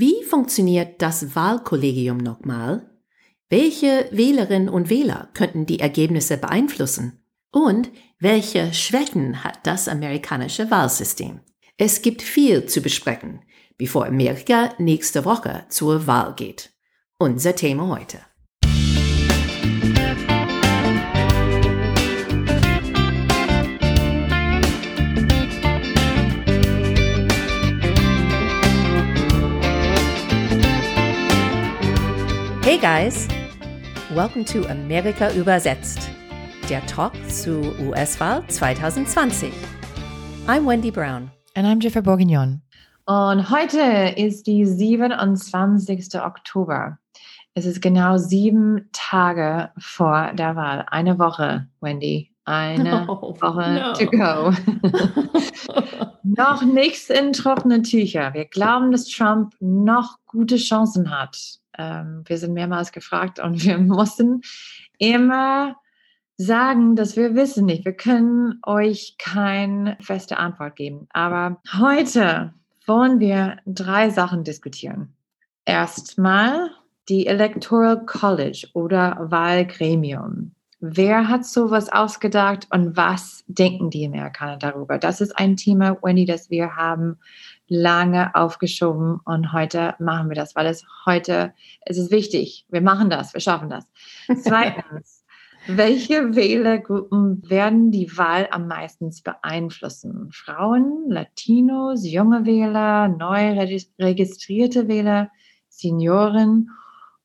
Wie funktioniert das Wahlkollegium nochmal? Welche Wählerinnen und Wähler könnten die Ergebnisse beeinflussen? Und welche Schwächen hat das amerikanische Wahlsystem? Es gibt viel zu besprechen, bevor Amerika nächste Woche zur Wahl geht. Unser Thema heute. Guys, welcome to Amerika übersetzt, der Talk zu US-Wahl 2020. I'm Wendy Brown. And I'm Jennifer Bourguignon. Und heute ist die 27. Oktober. Es ist genau sieben Tage vor der Wahl. Eine Woche, Wendy. Eine No, Woche no. to go. noch nichts in trockenen Tücher. Wir glauben, dass Trump noch gute Chancen hat. Ähm, wir sind mehrmals gefragt und wir mussten immer sagen, dass wir wissen nicht. Wir können euch keine feste Antwort geben. Aber heute wollen wir drei Sachen diskutieren. Erstmal die Electoral College oder Wahlgremium. Wer hat sowas ausgedacht und was denken die Amerikaner darüber? Das ist ein Thema, Wendy, das wir haben lange aufgeschoben und heute machen wir das, weil es heute, es ist wichtig. Wir machen das, wir schaffen das. Zweitens, welche Wählergruppen werden die Wahl am meisten beeinflussen? Frauen, Latinos, junge Wähler, neu regis- registrierte Wähler, Senioren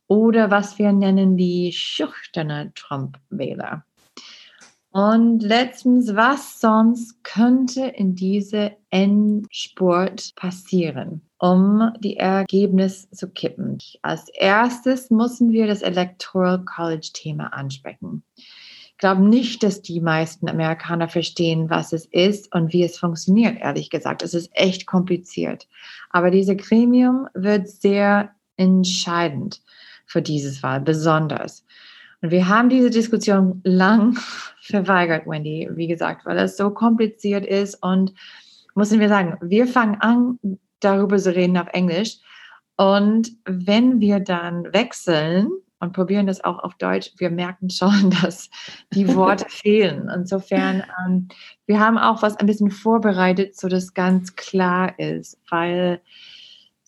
oder was wir nennen die schüchterne Trump-Wähler. Und letztens, was sonst könnte in diese Endspurt passieren, um die Ergebnisse zu kippen? Als erstes müssen wir das Electoral College Thema ansprechen. Ich glaube nicht, dass die meisten Amerikaner verstehen, was es ist und wie es funktioniert, ehrlich gesagt. Es ist echt kompliziert. Aber dieses Gremium wird sehr entscheidend für dieses Wahl, besonders. Und wir haben diese Diskussion lang verweigert, Wendy, wie gesagt, weil es so kompliziert ist. Und müssen wir sagen, wir fangen an, darüber zu reden auf Englisch. Und wenn wir dann wechseln und probieren das auch auf Deutsch, wir merken schon, dass die Worte fehlen. Insofern, ähm, wir haben auch was ein bisschen vorbereitet, so dass ganz klar ist, weil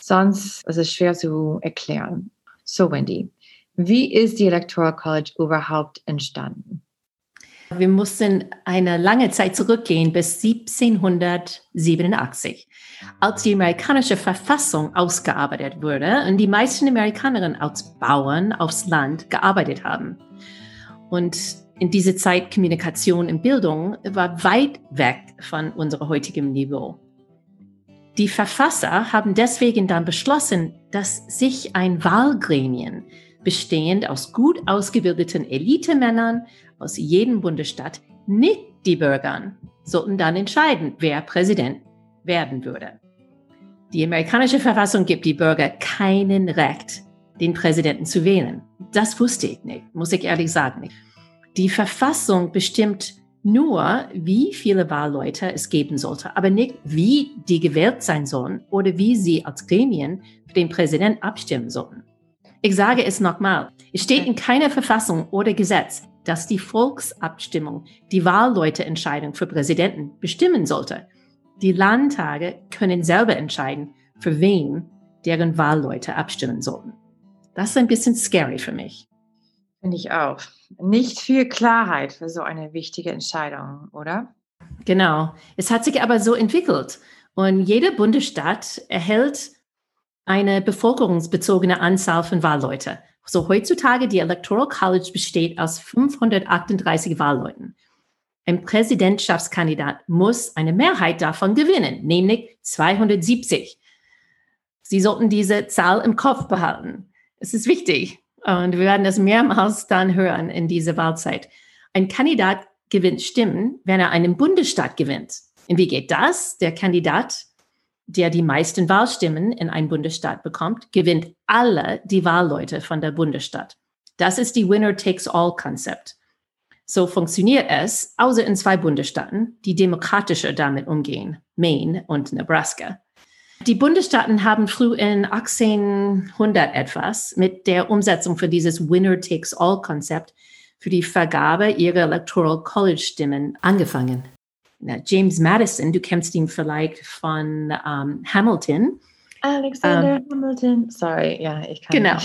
sonst ist es schwer zu erklären. So, Wendy, wie ist die Electoral College überhaupt entstanden? Wir mussten eine lange Zeit zurückgehen bis 1787, als die amerikanische Verfassung ausgearbeitet wurde und die meisten Amerikanerinnen als Bauern aufs Land gearbeitet haben. Und in dieser Zeit Kommunikation und Bildung war weit weg von unserem heutigen Niveau. Die Verfasser haben deswegen dann beschlossen, dass sich ein Wahlgremien bestehend aus gut ausgebildeten Elitemännern aus jedem Bundesstaat, nicht die Bürgern, sollten dann entscheiden, wer Präsident werden würde. Die amerikanische Verfassung gibt die Bürger keinen Recht, den Präsidenten zu wählen. Das wusste ich nicht, muss ich ehrlich sagen. Die Verfassung bestimmt nur, wie viele Wahlleute es geben sollte, aber nicht, wie die gewählt sein sollen oder wie sie als Gremien für den Präsidenten abstimmen sollten. Ich sage es nochmal. Es steht in keiner Verfassung oder Gesetz, dass die Volksabstimmung die Wahlleuteentscheidung für Präsidenten bestimmen sollte. Die Landtage können selber entscheiden, für wen deren Wahlleute abstimmen sollten. Das ist ein bisschen scary für mich. Finde ich auch. Nicht viel Klarheit für so eine wichtige Entscheidung, oder? Genau. Es hat sich aber so entwickelt. Und jeder Bundesstaat erhält eine bevölkerungsbezogene Anzahl von Wahlleute. So heutzutage die Electoral College besteht aus 538 Wahlleuten. Ein Präsidentschaftskandidat muss eine Mehrheit davon gewinnen, nämlich 270. Sie sollten diese Zahl im Kopf behalten. Es ist wichtig. Und wir werden das mehrmals dann hören in dieser Wahlzeit. Ein Kandidat gewinnt Stimmen, wenn er einen Bundesstaat gewinnt. Und wie geht das? Der Kandidat, der die meisten Wahlstimmen in einem Bundesstaat bekommt, gewinnt alle die Wahlleute von der Bundesstaat. Das ist die Winner-Takes-All-Konzept. So funktioniert es, außer in zwei Bundesstaaten, die demokratischer damit umgehen, Maine und Nebraska. Die Bundesstaaten haben früh in 1800 etwas mit der Umsetzung für dieses Winner-Takes-All-Konzept für die Vergabe ihrer Electoral College-Stimmen angefangen. James Madison, du kennst ihn vielleicht von um, Hamilton. Alexander um, Hamilton. Sorry, ja, ich kann Genau.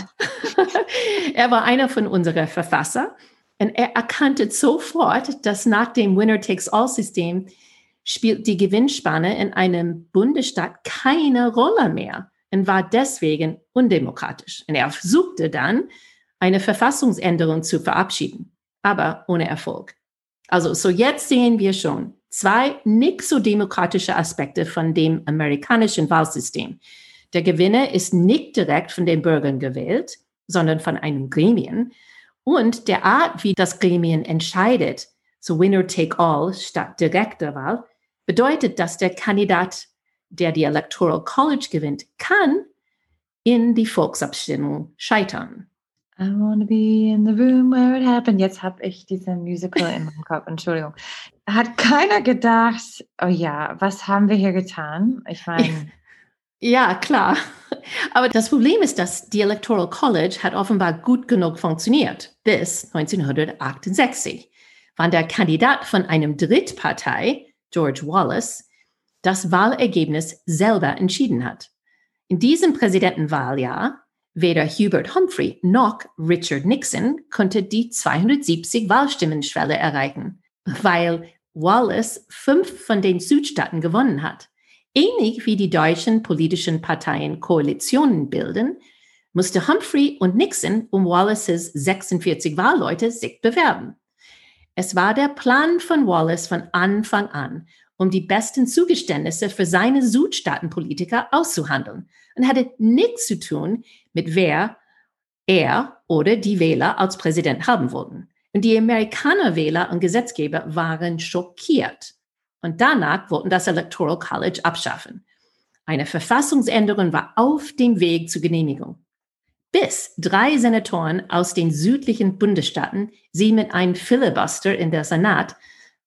er war einer von unseren Verfasser und er erkannte sofort, dass nach dem Winner-Takes-All-System spielt die Gewinnspanne in einem Bundesstaat keine Rolle mehr und war deswegen undemokratisch. Und er versuchte dann, eine Verfassungsänderung zu verabschieden, aber ohne Erfolg. Also, so jetzt sehen wir schon zwei nicht so demokratische Aspekte von dem amerikanischen Wahlsystem. Der Gewinner ist nicht direkt von den Bürgern gewählt, sondern von einem Gremien. Und der Art, wie das Gremien entscheidet, so Winner take all statt direkter Wahl, bedeutet, dass der Kandidat, der die Electoral College gewinnt, kann in die Volksabstimmung scheitern. I wanna be in the room where it happened. Jetzt habe ich diesen Musical in meinem Kopf. Entschuldigung. Hat keiner gedacht, oh ja, was haben wir hier getan? Ich meine, Ja, klar. Aber das Problem ist, dass die Electoral College hat offenbar gut genug funktioniert bis 1968, wann der Kandidat von einem Drittpartei, George Wallace, das Wahlergebnis selber entschieden hat. In diesem Präsidentenwahljahr weder Hubert Humphrey noch Richard Nixon konnte die 270 Wahlstimmenschwelle erreichen, weil Wallace fünf von den Südstaaten gewonnen hat. Ähnlich wie die deutschen politischen Parteien Koalitionen bilden, musste Humphrey und Nixon um Wallaces 46 Wahlleute sich bewerben. Es war der Plan von Wallace von Anfang an, um die besten Zugeständnisse für seine Südstaatenpolitiker auszuhandeln und hatte nichts zu tun mit wer er oder die Wähler als Präsident haben wollten. Und die Amerikaner-Wähler und Gesetzgeber waren schockiert. Und danach wollten das Electoral College abschaffen. Eine Verfassungsänderung war auf dem Weg zur Genehmigung. Bis drei Senatoren aus den südlichen Bundesstaaten sie mit einem Filibuster in der Senat,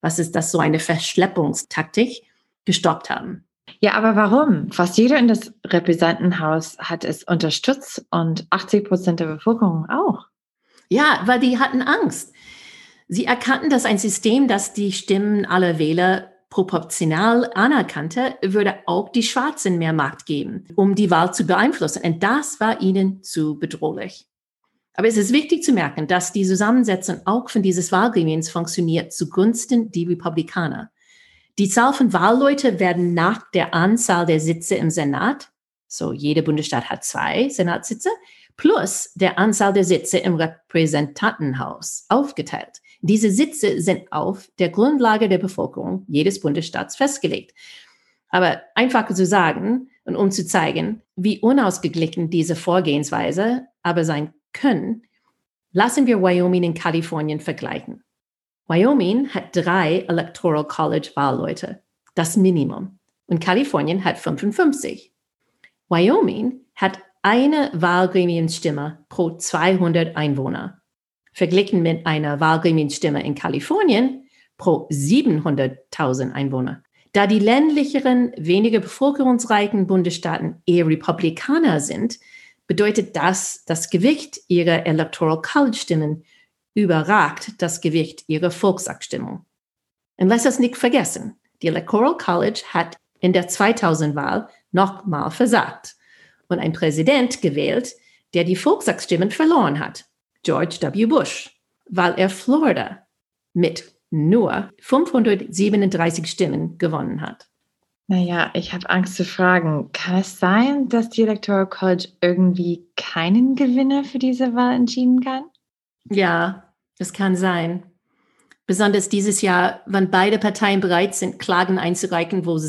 was ist das so eine Verschleppungstaktik, gestoppt haben. Ja, aber warum? Fast jeder in das Repräsentantenhaus hat es unterstützt und 80 Prozent der Bevölkerung auch. Ja, weil die hatten Angst. Sie erkannten, dass ein System, das die Stimmen aller Wähler proportional anerkannte, würde auch die Schwarzen mehr Macht geben, um die Wahl zu beeinflussen. Und das war ihnen zu bedrohlich. Aber es ist wichtig zu merken, dass die Zusammensetzung auch von dieses Wahlgremiens funktioniert zugunsten die Republikaner. Die Zahl von Wahlleute werden nach der Anzahl der Sitze im Senat, so jeder Bundesstaat hat zwei Senatssitze, plus der Anzahl der Sitze im Repräsentantenhaus aufgeteilt. Diese Sitze sind auf der Grundlage der Bevölkerung jedes Bundesstaats festgelegt. Aber einfach zu sagen und um zu zeigen, wie unausgeglichen diese Vorgehensweise aber sein können, lassen wir Wyoming und Kalifornien vergleichen. Wyoming hat drei Electoral College Wahlleute, das Minimum, und Kalifornien hat 55. Wyoming hat eine Wahlgremienstimme pro 200 Einwohner, verglichen mit einer Wahlgremienstimme in Kalifornien pro 700.000 Einwohner. Da die ländlicheren, weniger bevölkerungsreichen Bundesstaaten eher Republikaner sind, bedeutet das, das Gewicht ihrer Electoral College Stimmen überragt das Gewicht ihrer Volksabstimmung. Und lass uns nicht vergessen, die Electoral College hat in der 2000-Wahl nochmal versagt und ein Präsident gewählt, der die Volksabstimmen verloren hat, George W. Bush, weil er Florida mit nur 537 Stimmen gewonnen hat. Naja, ich habe Angst zu fragen, kann es sein, dass die Electoral College irgendwie keinen Gewinner für diese Wahl entschieden kann? Ja, das kann sein. Besonders dieses Jahr, wann beide Parteien bereit sind, Klagen einzureichen, wo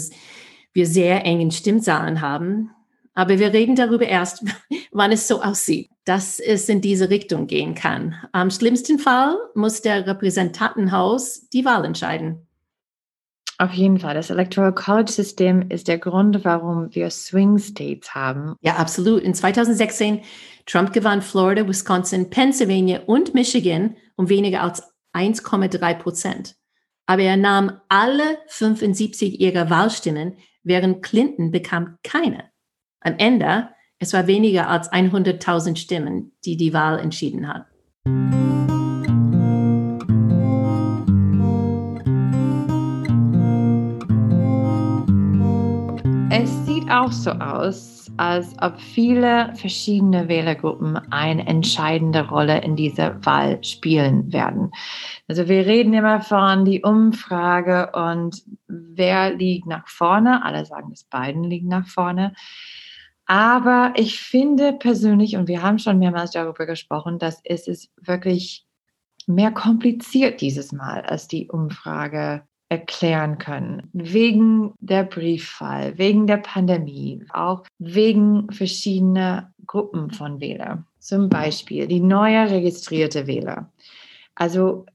wir sehr engen Stimmzahlen haben. Aber wir reden darüber erst, wann es so aussieht, dass es in diese Richtung gehen kann. Am schlimmsten Fall muss der Repräsentantenhaus die Wahl entscheiden. Auf jeden Fall. Das Electoral College System ist der Grund, warum wir Swing States haben. Ja, absolut. In 2016, Trump gewann Florida, Wisconsin, Pennsylvania und Michigan um weniger als 1,3 Prozent. Aber er nahm alle 75 ihrer Wahlstimmen, während Clinton bekam keine. Am Ende, es war weniger als 100.000 Stimmen, die die Wahl entschieden hat. Auch so aus, als ob viele verschiedene Wählergruppen eine entscheidende Rolle in dieser Wahl spielen werden. Also wir reden immer von die Umfrage und wer liegt nach vorne. Alle sagen, dass Biden liegt nach vorne. Aber ich finde persönlich, und wir haben schon mehrmals darüber gesprochen, dass es ist wirklich mehr kompliziert dieses Mal als die Umfrage erklären können. Wegen der Brieffall, wegen der Pandemie, auch wegen verschiedener Gruppen von Wählern. Zum Beispiel die neue registrierte Wähler. Also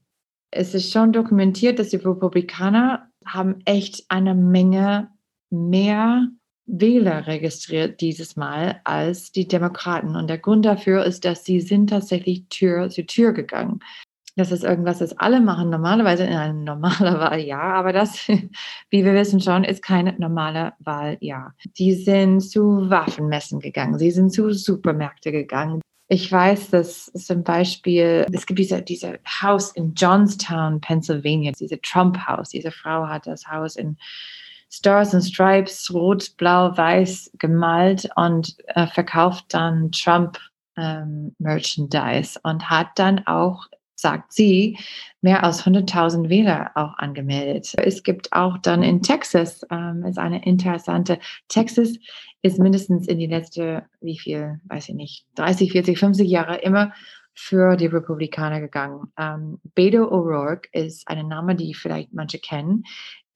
es ist schon dokumentiert, dass die Republikaner haben echt eine Menge mehr Wähler registriert dieses Mal als die Demokraten. Und der Grund dafür ist, dass sie sind tatsächlich Tür zu Tür gegangen. Das ist irgendwas, das alle machen normalerweise in einem normalen Wahljahr, aber das, wie wir wissen schon, ist kein normale Wahljahr. Die sind zu Waffenmessen gegangen, sie sind zu Supermärkte gegangen. Ich weiß, dass zum Beispiel, es gibt diese, diese Haus in Johnstown, Pennsylvania, diese Trump House. Diese Frau hat das Haus in Stars and Stripes, rot, blau, weiß gemalt und äh, verkauft dann Trump ähm, Merchandise und hat dann auch sagt sie, mehr als 100.000 Wähler auch angemeldet. Es gibt auch dann in Texas, ähm, ist eine interessante, Texas ist mindestens in die letzte, wie viel, weiß ich nicht, 30, 40, 50 Jahre immer für die Republikaner gegangen. Ähm, Beto O'Rourke ist ein Name, die vielleicht manche kennen.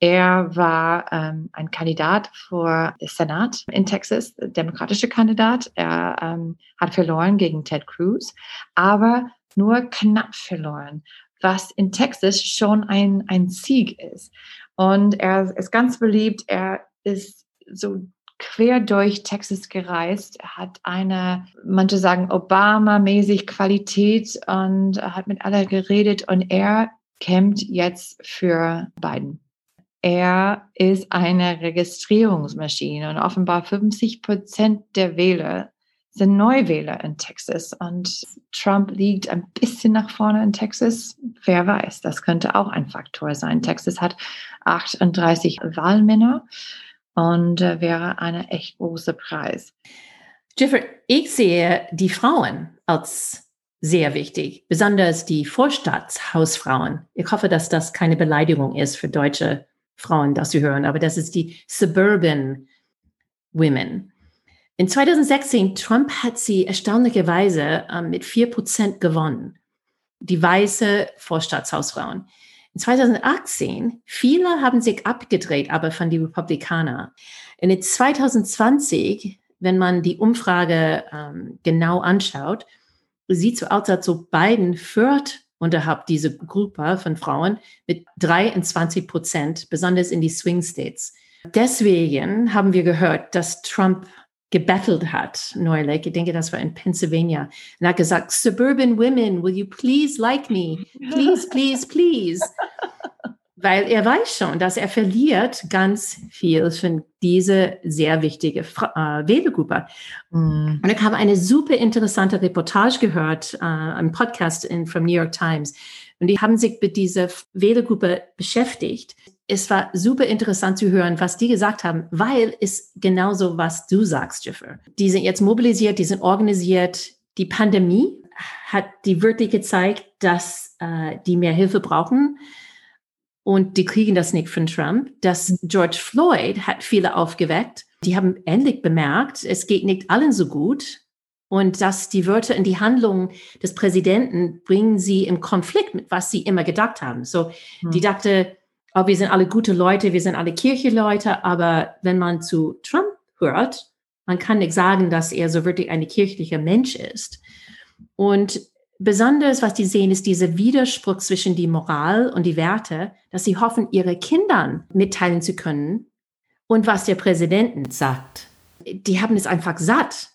Er war ähm, ein Kandidat für den Senat in Texas, demokratischer Kandidat. Er ähm, hat verloren gegen Ted Cruz, aber nur knapp verloren, was in Texas schon ein, ein Sieg ist. Und er ist ganz beliebt. Er ist so quer durch Texas gereist, er hat eine, manche sagen Obama-mäßig Qualität und hat mit aller geredet und er kämpft jetzt für Biden. Er ist eine Registrierungsmaschine und offenbar 50 Prozent der Wähler sind Neuwähler in Texas und Trump liegt ein bisschen nach vorne in Texas. Wer weiß, das könnte auch ein Faktor sein. Texas hat 38 Wahlmänner und äh, wäre eine echt große Preis. Jeffrey, ich sehe die Frauen als sehr wichtig, besonders die Vorstadtshausfrauen. Ich hoffe, dass das keine Beleidigung ist für deutsche Frauen, das zu hören, aber das ist die Suburban Women. In 2016, Trump hat sie erstaunlicherweise äh, mit vier Prozent gewonnen. Die weiße Vorstadtshausfrauen. In 2018, viele haben sich abgedreht, aber von den Republikanern. In 2020, wenn man die Umfrage ähm, genau anschaut, sieht so aus, als so Biden führt unterhalb dieser Gruppe von Frauen mit 23 Prozent, besonders in die Swing States. Deswegen haben wir gehört, dass Trump gebettelt hat neulich. Ich denke, das war in Pennsylvania. Und hat gesagt, Suburban Women, will you please like me? Please, please, please. Weil er weiß schon, dass er verliert ganz viel von dieser sehr wichtige äh, Wählergruppe. Mm. Und ich habe eine super interessante Reportage gehört, äh, einen Podcast in, from New York Times. Und die haben sich mit dieser Wählergruppe beschäftigt es war super interessant zu hören, was die gesagt haben, weil es genauso, was du sagst, Jiffer. Die sind jetzt mobilisiert, die sind organisiert. Die Pandemie hat die wirklich gezeigt, dass äh, die mehr Hilfe brauchen und die kriegen das nicht von Trump. Dass George Floyd hat viele aufgeweckt. Die haben endlich bemerkt, es geht nicht allen so gut und dass die Wörter in die Handlungen des Präsidenten bringen sie im Konflikt mit was sie immer gedacht haben. So, hm. die dachte, oh, wir sind alle gute Leute, wir sind alle Kircheleute, aber wenn man zu Trump hört, man kann nicht sagen, dass er so wirklich ein kirchlicher Mensch ist. Und besonders, was die sehen, ist dieser Widerspruch zwischen die Moral und die Werte, dass sie hoffen, ihre Kindern mitteilen zu können und was der Präsident sagt. Die haben es einfach satt,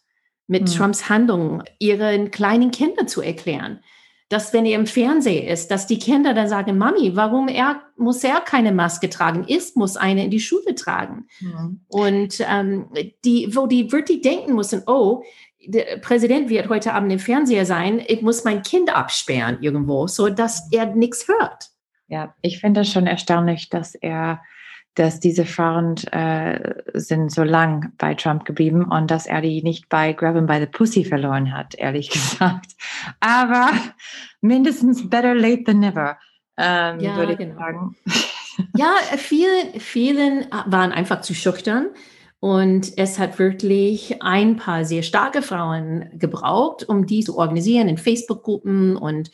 mit hm. Trumps Handlungen ihren kleinen Kindern zu erklären dass wenn er im Fernsehen ist, dass die Kinder dann sagen, Mami, warum er, muss er keine Maske tragen? Ich muss eine in die Schule tragen. Mhm. Und ähm, die, wo die wirklich denken müssen, oh, der Präsident wird heute Abend im Fernseher sein, ich muss mein Kind absperren irgendwo, so dass er nichts hört. Ja, ich finde es schon erstaunlich, dass er, dass diese Frauen äh, sind so lang bei Trump geblieben und dass er die nicht bei Grab him by the Pussy verloren hat, ehrlich gesagt. Aber mindestens better late than never, ähm, ja, würde ich genau. sagen. Ja, vielen, vielen waren einfach zu schüchtern. Und es hat wirklich ein paar sehr starke Frauen gebraucht, um die zu organisieren in Facebook-Gruppen und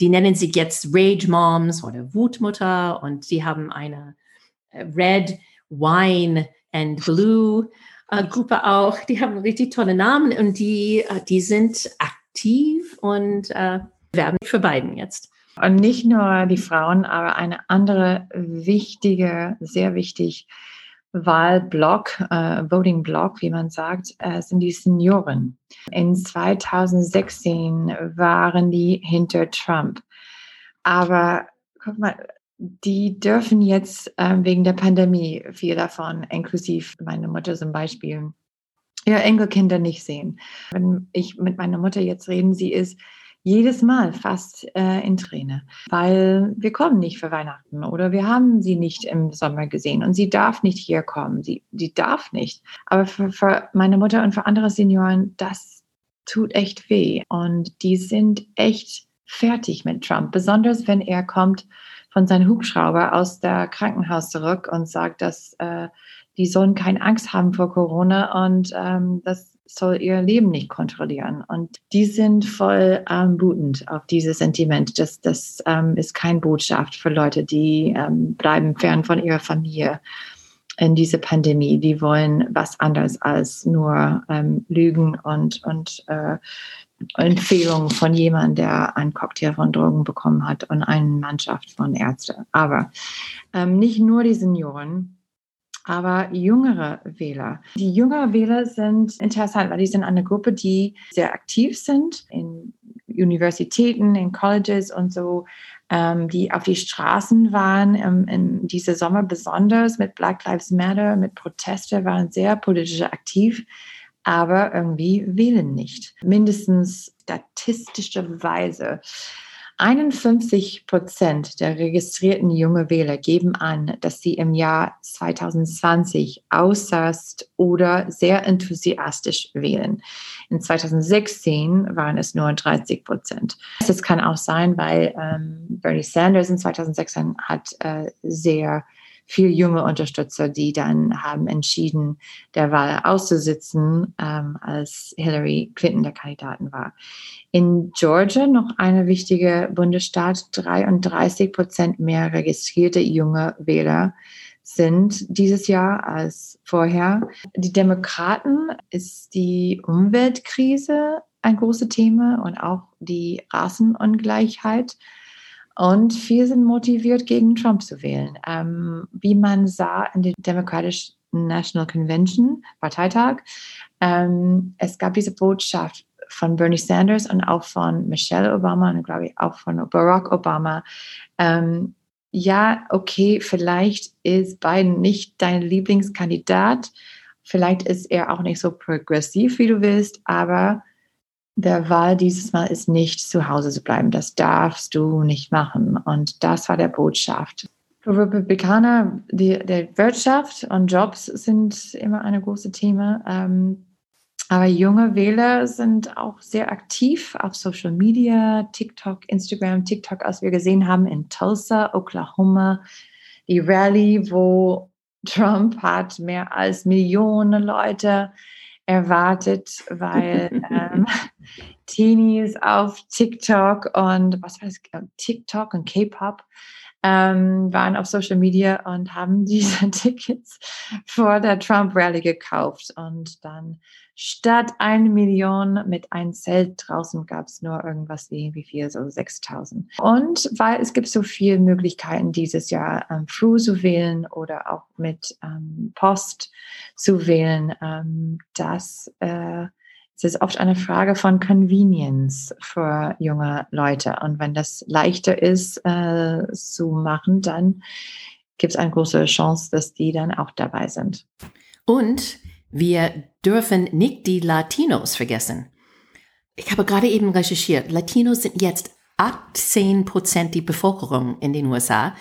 die nennen sich jetzt Rage Moms oder Wutmutter und die haben eine äh, Red Wine and Blue äh, Gruppe auch. Die haben richtig tolle Namen und die, äh, die sind aktiv und äh, werben für beiden jetzt. Und nicht nur die Frauen, aber eine andere wichtige, sehr wichtig Wahlblock, äh, Voting Block, wie man sagt, äh, sind die Senioren. In 2016 waren die hinter Trump. Aber guck mal, die dürfen jetzt äh, wegen der Pandemie, viel davon, inklusive meine Mutter zum Beispiel, ihre Enkelkinder nicht sehen. Wenn ich mit meiner Mutter jetzt reden, sie ist jedes Mal fast äh, in Träne, weil wir kommen nicht für Weihnachten oder wir haben sie nicht im Sommer gesehen und sie darf nicht hier kommen. Sie, sie darf nicht. Aber für, für meine Mutter und für andere Senioren, das tut echt weh und die sind echt fertig mit Trump, besonders wenn er kommt von seinem Hubschrauber aus der Krankenhaus zurück und sagt, dass äh, die sollen keine Angst haben vor Corona und ähm, dass soll ihr Leben nicht kontrollieren. Und die sind voll ähm, wutend auf dieses Sentiment. Das, das ähm, ist keine Botschaft für Leute, die ähm, bleiben fern von ihrer Familie in dieser Pandemie. Die wollen was anderes als nur ähm, Lügen und, und äh, Empfehlungen von jemandem, der einen Cocktail von Drogen bekommen hat und eine Mannschaft von Ärzten. Aber ähm, nicht nur die Senioren, aber jüngere Wähler. Die jüngeren Wähler sind interessant, weil die sind eine Gruppe, die sehr aktiv sind in Universitäten, in Colleges und so, ähm, die auf die Straßen waren ähm, in diesem Sommer besonders mit Black Lives Matter, mit Proteste, waren sehr politisch aktiv, aber irgendwie wählen nicht. Mindestens statistischerweise 51 Prozent der registrierten junge Wähler geben an, dass sie im Jahr 2020 äußerst oder sehr enthusiastisch wählen. In 2016 waren es nur 30 Prozent. Das kann auch sein, weil ähm, Bernie Sanders in 2016 hat äh, sehr viel junge Unterstützer, die dann haben entschieden, der Wahl auszusitzen, ähm, als Hillary Clinton der Kandidatin war. In Georgia, noch eine wichtige Bundesstaat, 33 Prozent mehr registrierte junge Wähler sind dieses Jahr als vorher. Die Demokraten ist die Umweltkrise ein großes Thema und auch die Rassenungleichheit. Und viele sind motiviert, gegen Trump zu wählen. Ähm, wie man sah in der Democratic National Convention, Parteitag, ähm, es gab diese Botschaft von Bernie Sanders und auch von Michelle Obama und glaube ich auch von Barack Obama. Ähm, ja, okay, vielleicht ist Biden nicht dein Lieblingskandidat. Vielleicht ist er auch nicht so progressiv, wie du willst, aber der Wahl dieses Mal ist nicht zu Hause zu bleiben. Das darfst du nicht machen. Und das war der Botschaft. Für Republikaner, die, die Wirtschaft und Jobs sind immer eine große Thema. Ähm, aber junge Wähler sind auch sehr aktiv auf Social Media, TikTok, Instagram, TikTok, als wir gesehen haben in Tulsa, Oklahoma, die Rallye, wo Trump hat mehr als Millionen Leute erwartet, weil ähm, Teenies auf TikTok und was war das, TikTok und K-Pop ähm, waren auf Social Media und haben diese Tickets vor der Trump Rally gekauft. Und dann statt eine Million mit einem Zelt draußen gab es nur irgendwas wie, wie viel, so 6000. Und weil es gibt so viele Möglichkeiten dieses Jahr ähm, früh zu wählen oder auch mit ähm, Post zu wählen, ähm, dass äh, es ist oft eine Frage von Convenience für junge Leute. Und wenn das leichter ist äh, zu machen, dann gibt es eine große Chance, dass die dann auch dabei sind. Und wir dürfen nicht die Latinos vergessen. Ich habe gerade eben recherchiert, Latinos sind jetzt 18 Prozent die Bevölkerung in den USA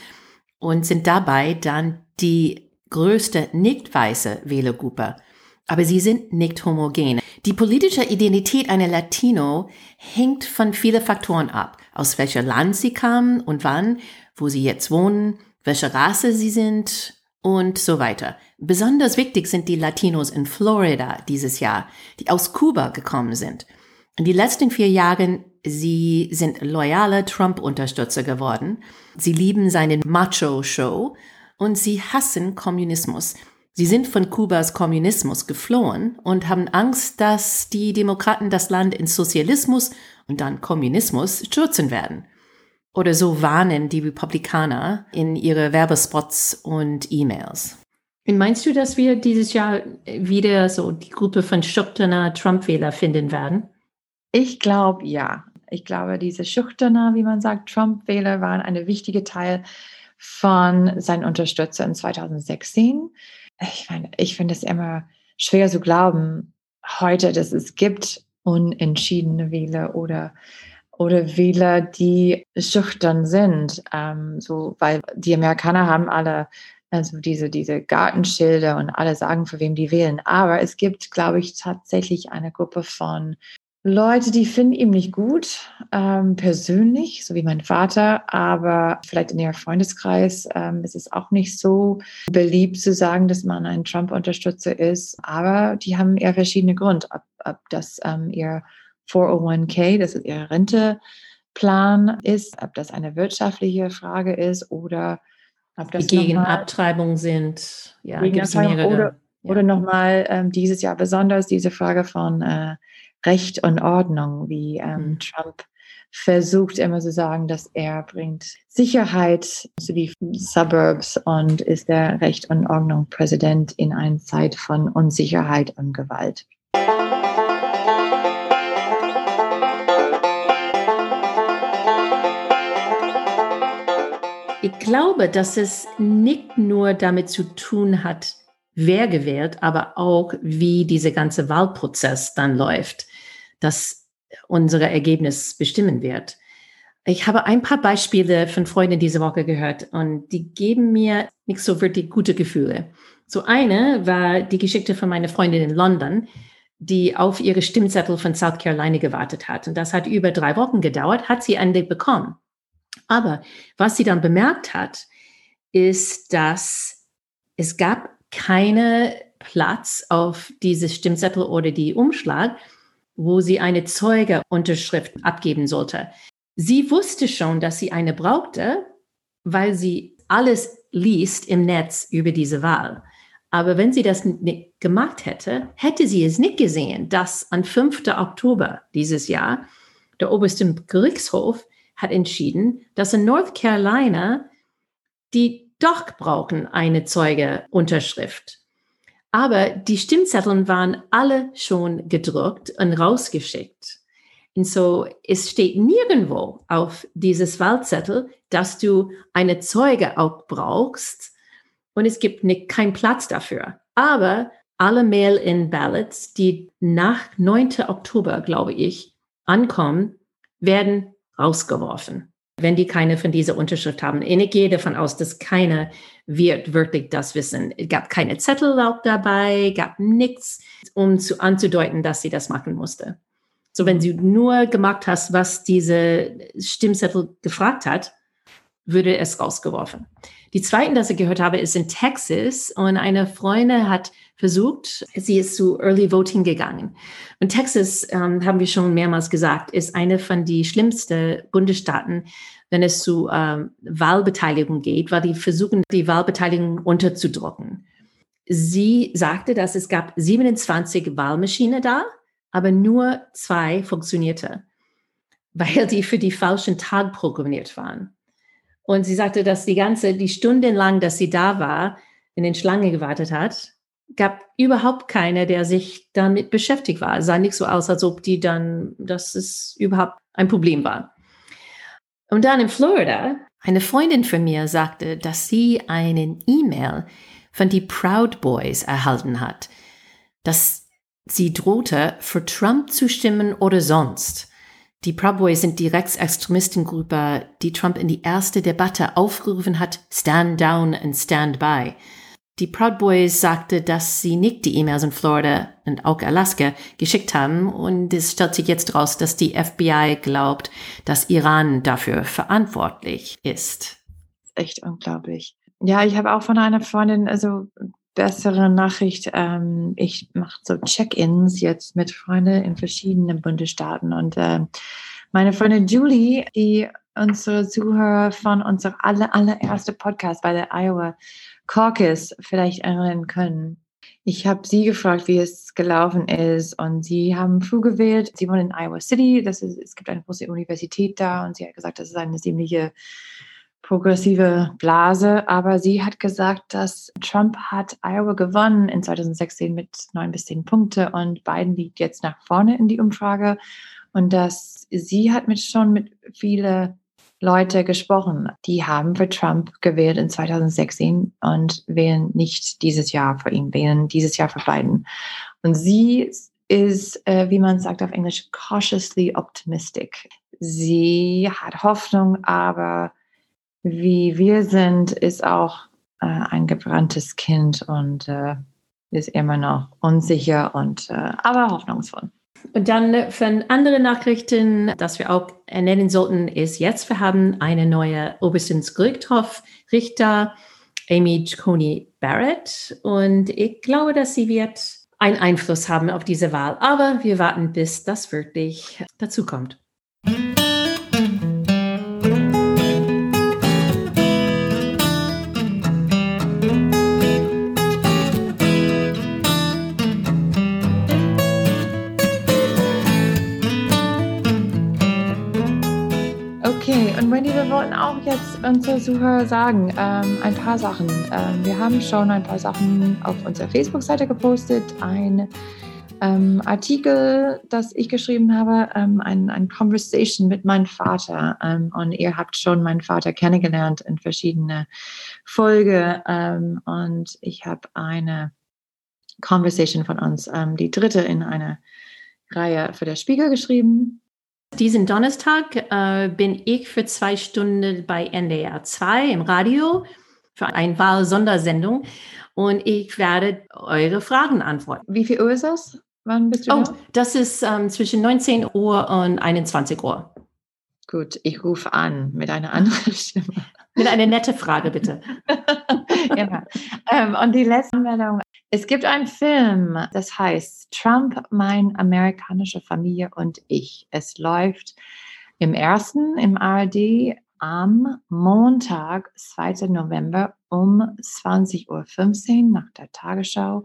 und sind dabei dann die größte nicht weiße Wählergruppe. Aber sie sind nicht homogen. Die politische Identität einer Latino hängt von vielen Faktoren ab. Aus welcher Land sie kamen und wann, wo sie jetzt wohnen, welche Rasse sie sind und so weiter. Besonders wichtig sind die Latinos in Florida dieses Jahr, die aus Kuba gekommen sind. In den letzten vier Jahren, sie sind loyale Trump-Unterstützer geworden. Sie lieben seinen Macho-Show und sie hassen Kommunismus. Sie sind von Kubas Kommunismus geflohen und haben Angst, dass die Demokraten das Land in Sozialismus und dann Kommunismus stürzen werden. Oder so warnen die Republikaner in ihre Werbespots und E-Mails. Meinst du, dass wir dieses Jahr wieder so die Gruppe von schüchterner Trump-Wähler finden werden? Ich glaube ja. Ich glaube, diese schüchterner, wie man sagt, Trump-Wähler waren ein wichtiger Teil von seinen Unterstützern 2016 ich meine, ich finde es immer schwer zu glauben heute, dass es gibt unentschiedene Wähler oder oder Wähler, die schüchtern sind, ähm, so, weil die Amerikaner haben alle also diese, diese Gartenschilder und alle sagen, für wem die wählen. Aber es gibt, glaube ich, tatsächlich eine Gruppe von Leute, die finden ihn nicht gut, ähm, persönlich, so wie mein Vater, aber vielleicht in ihrem Freundeskreis ähm, ist es auch nicht so beliebt zu sagen, dass man ein Trump-Unterstützer ist. Aber die haben eher verschiedene Gründe, ob, ob das ähm, ihr 401k, das ist ihr Renteplan ist, ob das eine wirtschaftliche Frage ist oder die gegen Abtreibung sind. Ja, gegen Abtreibung oder, ja. oder nochmal ähm, dieses Jahr besonders diese Frage von äh, Recht und Ordnung, wie ähm, mhm. Trump versucht immer zu sagen, dass er bringt Sicherheit zu die Suburbs und ist der Recht und Ordnung Präsident in einer Zeit von Unsicherheit und Gewalt. Glaube, dass es nicht nur damit zu tun hat, wer gewählt, aber auch wie dieser ganze Wahlprozess dann läuft, das unser Ergebnis bestimmen wird. Ich habe ein paar Beispiele von Freunden diese Woche gehört und die geben mir nicht so wirklich gute Gefühle. So eine war die Geschichte von meiner Freundin in London, die auf ihre Stimmzettel von South Carolina gewartet hat. Und das hat über drei Wochen gedauert, hat sie endlich bekommen. Aber was sie dann bemerkt hat, ist, dass es gab keine Platz auf diese Stimmzettel oder die Umschlag, wo sie eine Zeugeunterschrift abgeben sollte. Sie wusste schon, dass sie eine brauchte, weil sie alles liest im Netz über diese Wahl. Aber wenn sie das nicht gemacht hätte, hätte sie es nicht gesehen, dass am 5. Oktober dieses Jahr der oberste Gerichtshof hat entschieden, dass in North Carolina die doch brauchen eine Zeugeunterschrift. Aber die Stimmzettel waren alle schon gedruckt und rausgeschickt. Und so, es steht nirgendwo auf dieses Wahlzettel, dass du eine Zeuge auch brauchst. Und es gibt nicht, keinen Platz dafür. Aber alle Mail-in-Ballots, die nach 9. Oktober, glaube ich, ankommen, werden rausgeworfen wenn die keine von dieser Unterschrift haben. Ich gehe davon aus, dass keiner wird wirklich das wissen. Es gab keine Zettel auch dabei, gab nichts, um zu, anzudeuten, dass sie das machen musste. So, wenn du nur gemacht hast, was diese Stimmzettel gefragt hat, würde es rausgeworfen. Die zweiten, das ich gehört habe, ist in Texas und eine Freundin hat versucht, sie ist zu Early Voting gegangen. Und Texas, ähm, haben wir schon mehrmals gesagt, ist eine von die schlimmsten Bundesstaaten, wenn es zu ähm, Wahlbeteiligung geht, weil die versuchen, die Wahlbeteiligung unterzudrücken. Sie sagte, dass es gab 27 Wahlmaschinen da, aber nur zwei funktionierte, weil die für die falschen Tag programmiert waren. Und sie sagte, dass die ganze, die Stunden lang, dass sie da war, in den Schlange gewartet hat, gab überhaupt keine, der sich damit beschäftigt war. Es sah nicht so aus, als ob die dann, dass es überhaupt ein Problem war. Und dann in Florida, eine Freundin von mir sagte, dass sie einen E-Mail von die Proud Boys erhalten hat, dass sie drohte, für Trump zu stimmen oder sonst. Die Proud Boys sind die Rechtsextremistengruppe, die Trump in die erste Debatte aufgerufen hat, Stand Down and Stand By. Die Proud Boys sagte, dass sie nicht die E-Mails in Florida und auch Alaska geschickt haben und es stellt sich jetzt raus, dass die FBI glaubt, dass Iran dafür verantwortlich ist. Echt unglaublich. Ja, ich habe auch von einer Freundin, also bessere Nachricht. Ähm, ich mache so Check-ins jetzt mit Freunden in verschiedenen Bundesstaaten und äh, meine Freundin Julie, die unsere Zuhörer von unserem aller, allererste Podcast bei der Iowa Caucus vielleicht erinnern können. Ich habe sie gefragt, wie es gelaufen ist und sie haben früh gewählt. Sie wohnen in Iowa City. Das ist, es gibt eine große Universität da und sie hat gesagt, das ist eine ziemliche progressive Blase. Aber sie hat gesagt, dass Trump hat Iowa gewonnen in 2016 mit neun bis zehn Punkte und Biden liegt jetzt nach vorne in die Umfrage und dass sie hat mit schon mit viele Leute gesprochen, die haben für Trump gewählt in 2016 und wählen nicht dieses Jahr für ihn, wählen dieses Jahr für Biden. Und sie ist, äh, wie man sagt auf Englisch, cautiously optimistic. Sie hat Hoffnung, aber wie wir sind, ist auch äh, ein gebranntes Kind und äh, ist immer noch unsicher und äh, aber hoffnungsvoll. Und dann von anderen Nachrichten, dass wir auch nennen sollten, ist jetzt, wir haben eine neue Oberstensgerichtshof-Richter, Amy Coney Barrett. Und ich glaube, dass sie wird einen Einfluss haben auf diese Wahl. Aber wir warten, bis das wirklich dazu kommt. Wendy, wir wollten auch jetzt unsere Zuhörer sagen, ähm, ein paar Sachen. Ähm, wir haben schon ein paar Sachen auf unserer Facebook-Seite gepostet. Ein ähm, Artikel, das ich geschrieben habe, ähm, ein, ein Conversation mit meinem Vater. Ähm, und ihr habt schon meinen Vater kennengelernt in verschiedene Folgen. Ähm, und ich habe eine Conversation von uns, die dritte in einer Reihe für der Spiegel geschrieben. Diesen Donnerstag äh, bin ich für zwei Stunden bei NDR 2 im Radio für eine Wahl-Sondersendung und ich werde eure Fragen antworten. Wie viel Uhr ist das? Wann bist du Oh, da? das ist ähm, zwischen 19 Uhr und 21 Uhr. Gut, ich rufe an mit einer anderen Stimme. Mit einer nette Frage, bitte. ja. Ähm, und die letzte Meldung. Es gibt einen Film, das heißt Trump, mein amerikanische Familie und ich. Es läuft im ersten im ARD am Montag, 2. November um 20.15 Uhr nach der Tagesschau.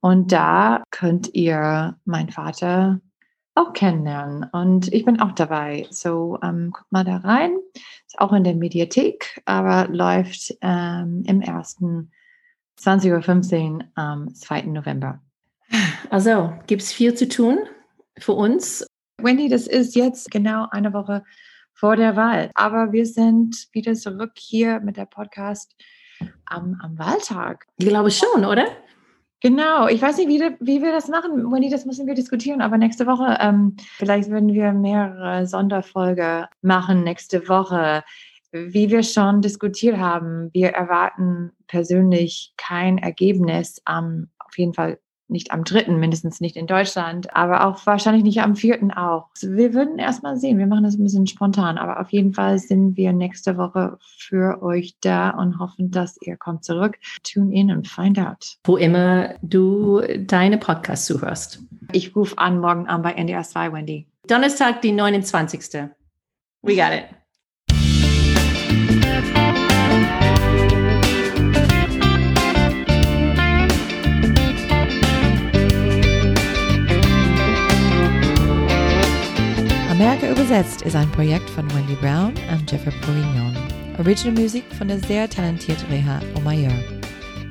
Und da könnt ihr meinen Vater auch kennenlernen. Und ich bin auch dabei. So, ähm, guckt mal da rein. Ist auch in der Mediathek, aber läuft ähm, im ersten 20.15 Uhr am 2. November. Also gibt es viel zu tun für uns. Wendy, das ist jetzt genau eine Woche vor der Wahl. Aber wir sind wieder zurück hier mit der Podcast am, am Wahltag. Ich glaube schon, oder? Genau, ich weiß nicht, wie, wie wir das machen. Wendy, das müssen wir diskutieren. Aber nächste Woche, ähm, vielleicht würden wir mehrere Sonderfolge machen nächste Woche wie wir schon diskutiert haben, wir erwarten persönlich kein Ergebnis am, auf jeden Fall nicht am dritten, mindestens nicht in Deutschland, aber auch wahrscheinlich nicht am vierten auch. Wir würden erstmal sehen, wir machen das ein bisschen spontan, aber auf jeden Fall sind wir nächste Woche für euch da und hoffen, dass ihr kommt zurück. Tune in und find out. Wo immer du deine Podcasts zuhörst. Ich rufe an morgen an bei NDR 2, Wendy. Donnerstag, die 29. We got it. Amerika übersetzt ist ein Projekt von Wendy Brown und Jeffrey Bourignon. Original Musik von der sehr talentierten Reha Omayor.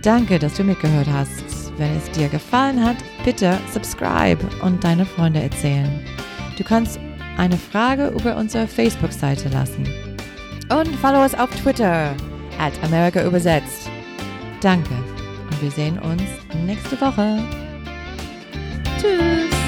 Danke, dass du mitgehört hast. wenn es dir gefallen hat, bitte subscribe und deine Freunde erzählen. Du kannst eine Frage über unsere Facebook-Seite lassen. Und follow uns auf Twitter at America übersetzt. Danke und wir sehen uns nächste Woche. Tschüss.